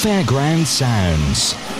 Fairground Sounds.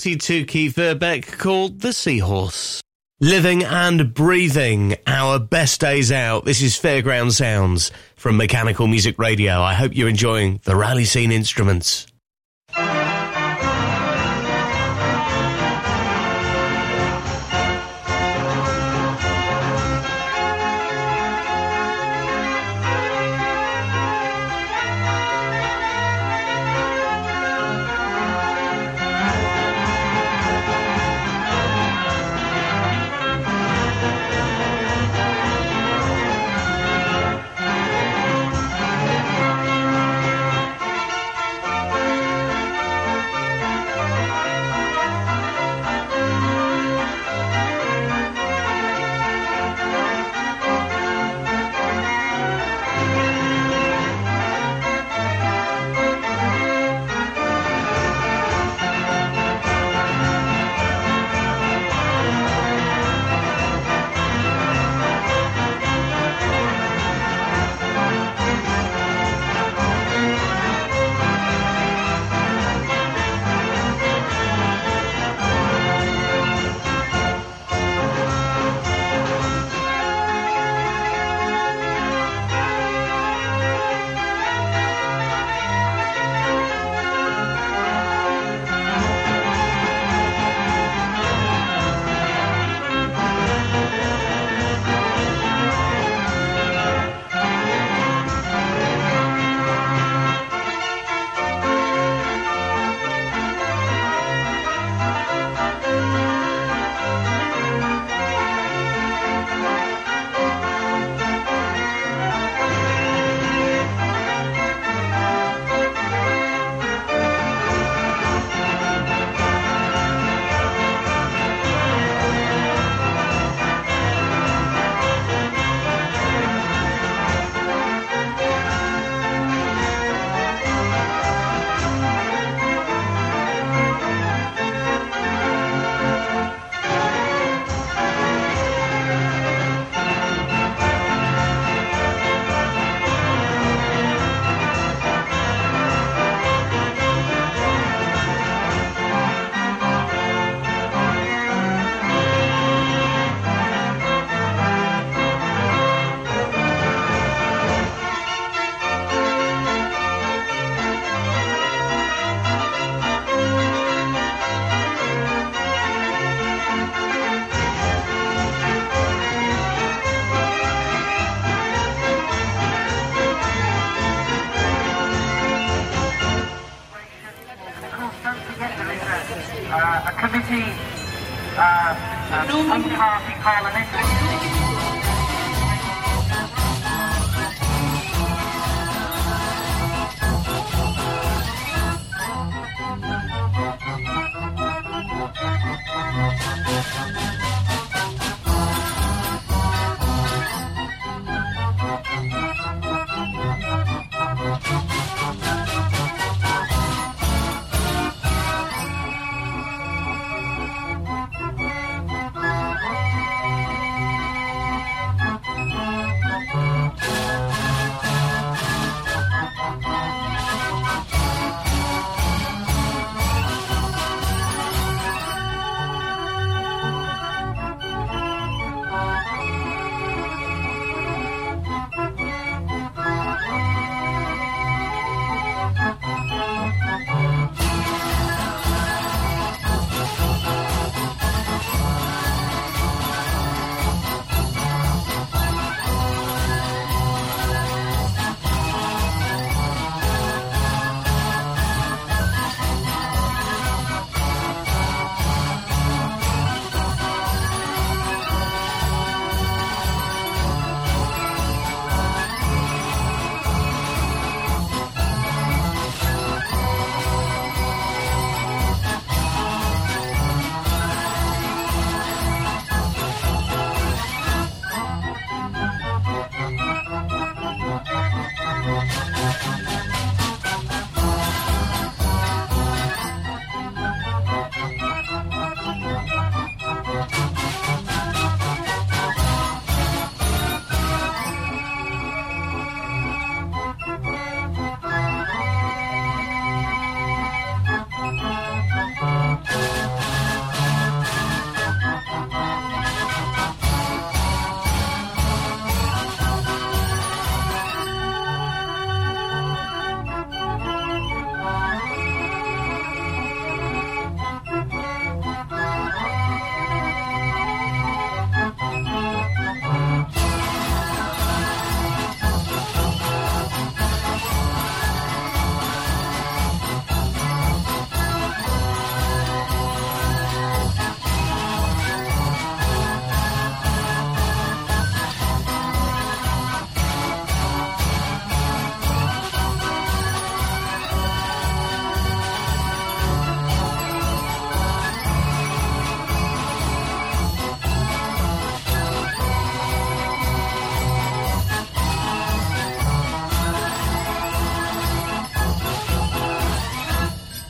42 key Verbeeck called The Seahorse. Living and breathing our best days out. This is Fairground Sounds from Mechanical Music Radio. I hope you're enjoying the rally scene instruments.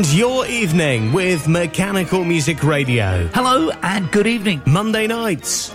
Spend your evening with Mechanical Music Radio. Hello and good evening. Monday nights,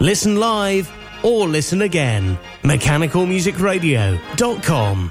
Listen live or listen again. MechanicalMusicRadio.com.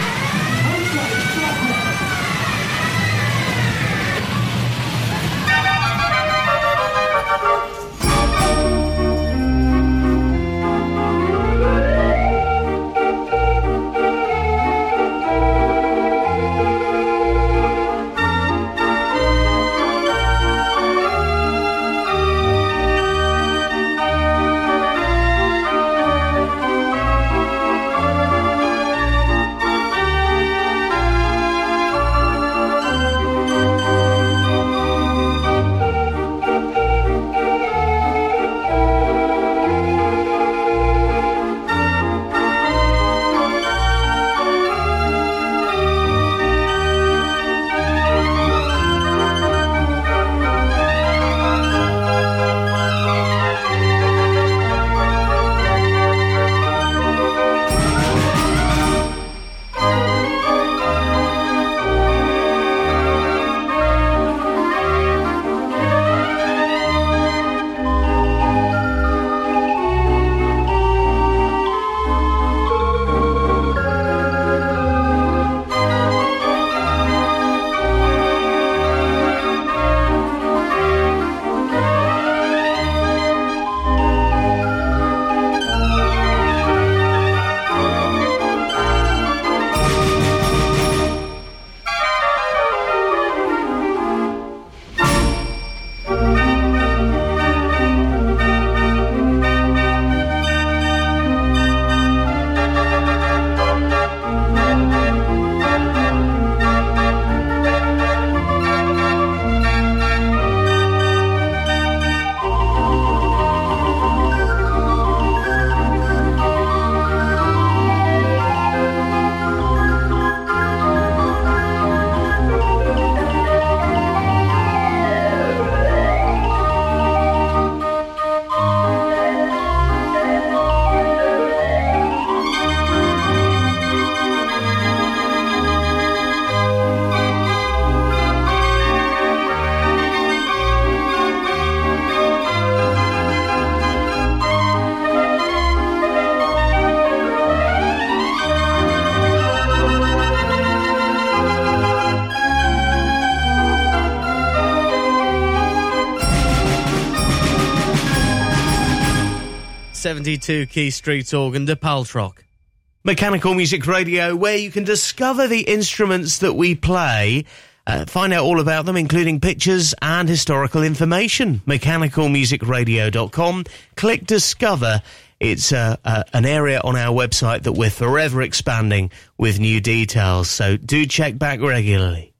Seventy-two Key Street organ de Paltrok. Mechanical Music Radio, where you can discover the instruments that we play, uh, find out all about them, including pictures and historical information. MechanicalMusicRadio.com. Click Discover. It's uh, uh, an area on our website that we're forever expanding with new details, so do check back regularly.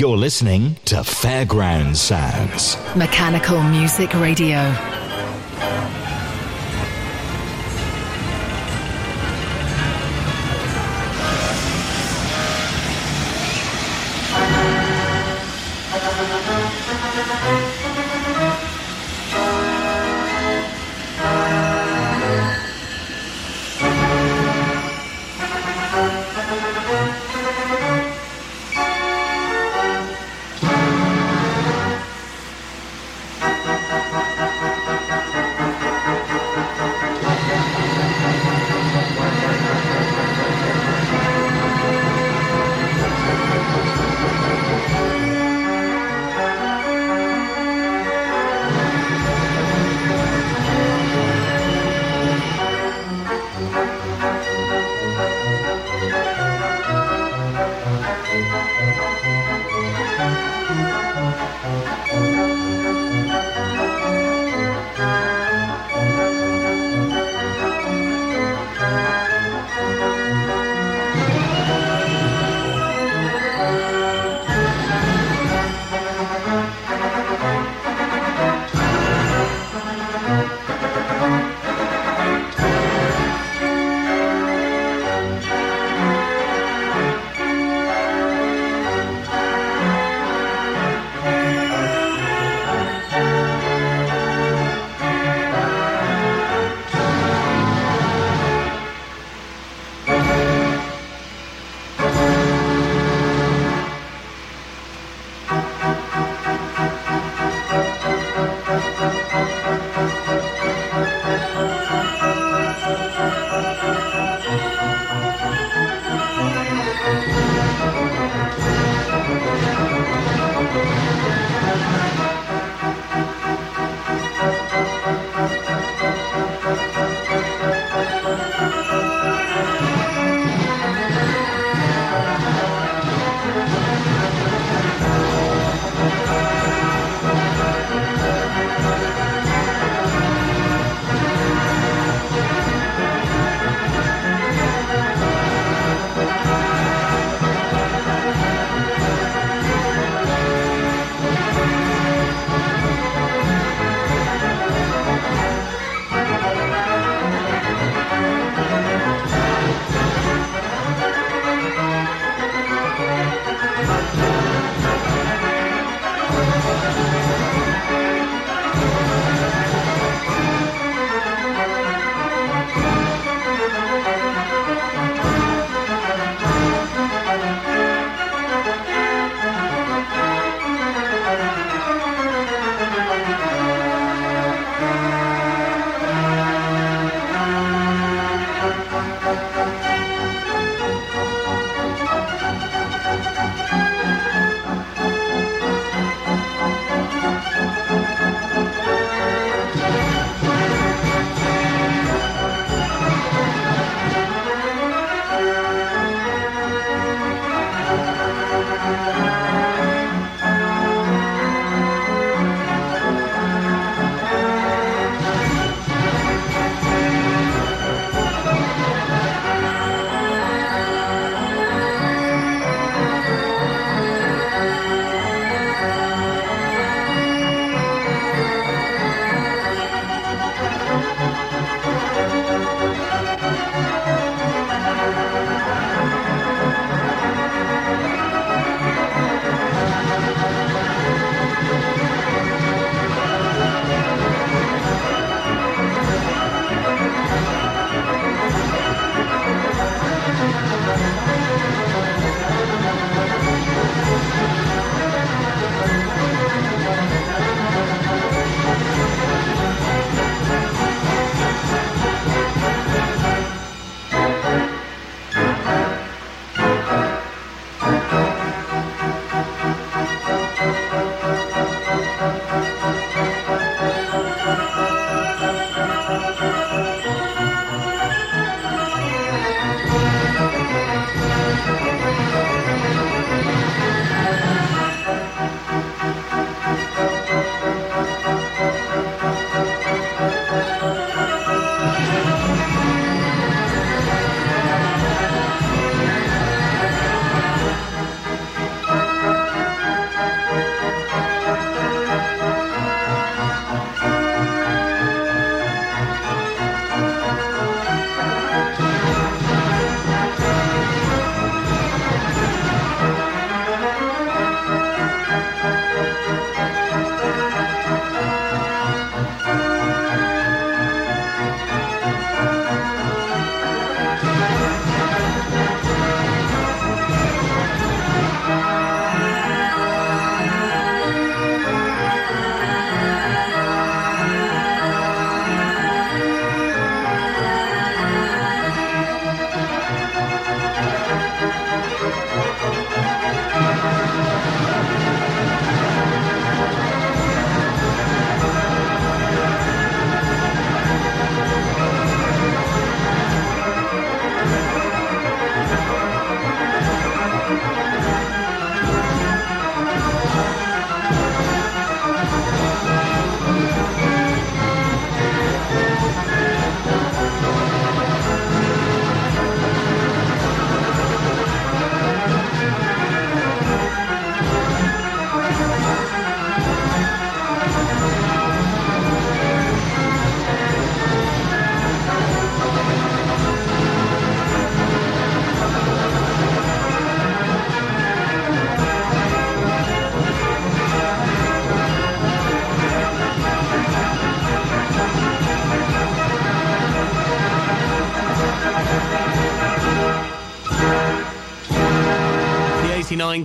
You're listening to Fairground Sounds. Mechanical Music Radio.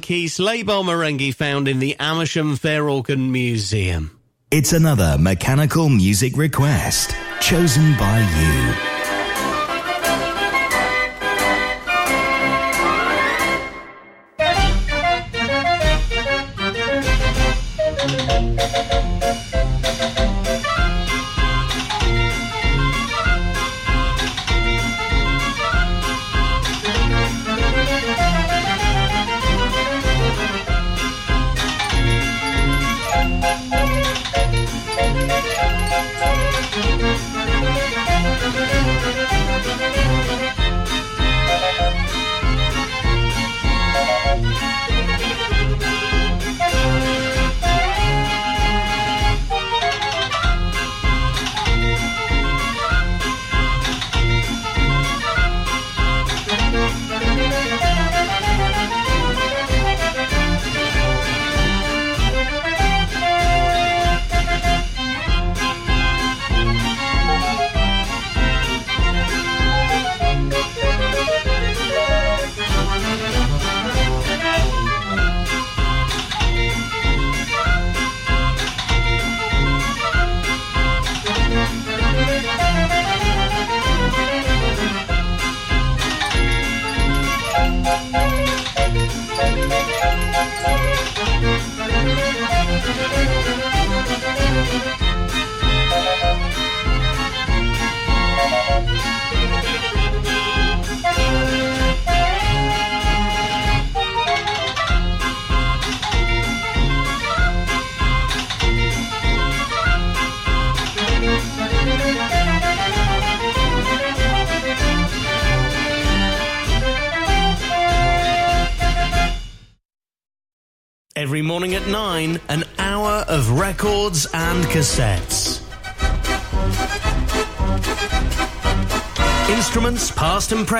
89 key sleigh Marenghi found in the Amersham Fair Organ Museum. It's another mechanical music request chosen by you.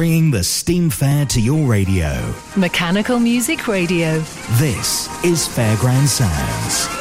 bringing the steam fair to your radio. Mechanical Music Radio. This is Fairground Sounds.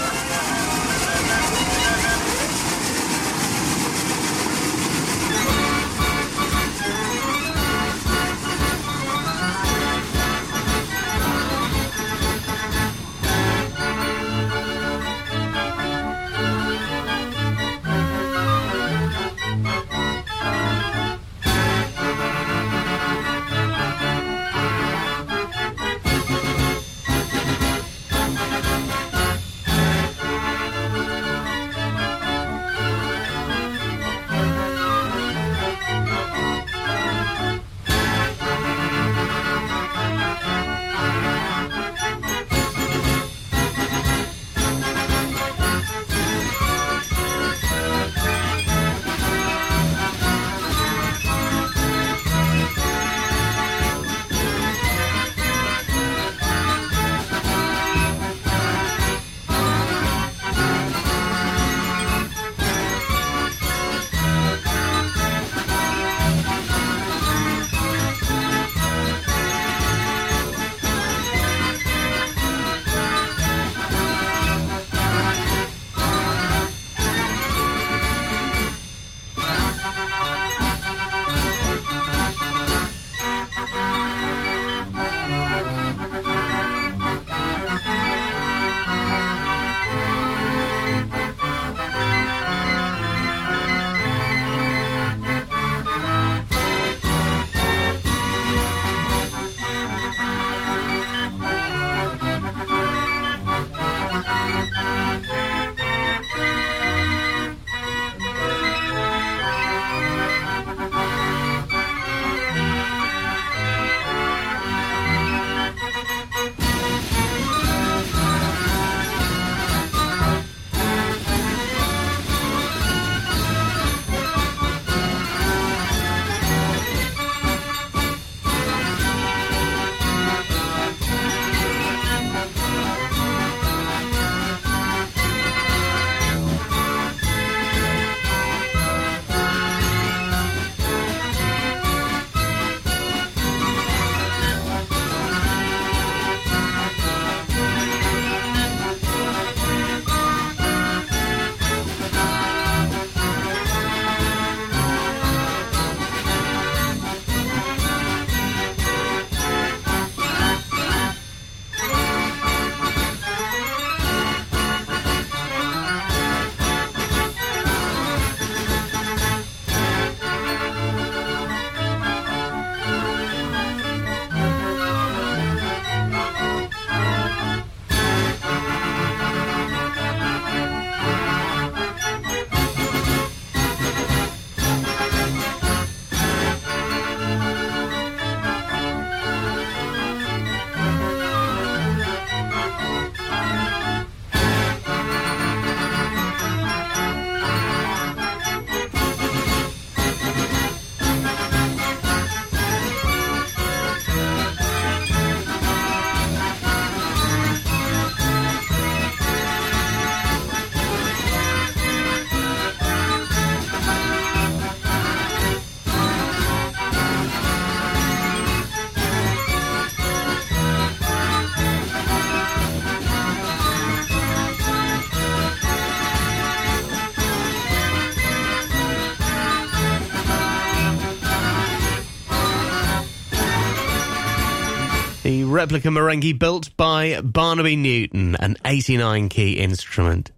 Replica Marenghi built by Barnaby Newton, an 89 key instrument.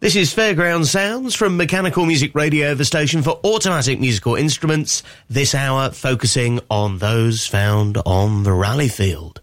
This is Fairground Sounds from Mechanical Music Radio, the station for automatic musical instruments, this hour focusing on those found on the rally field.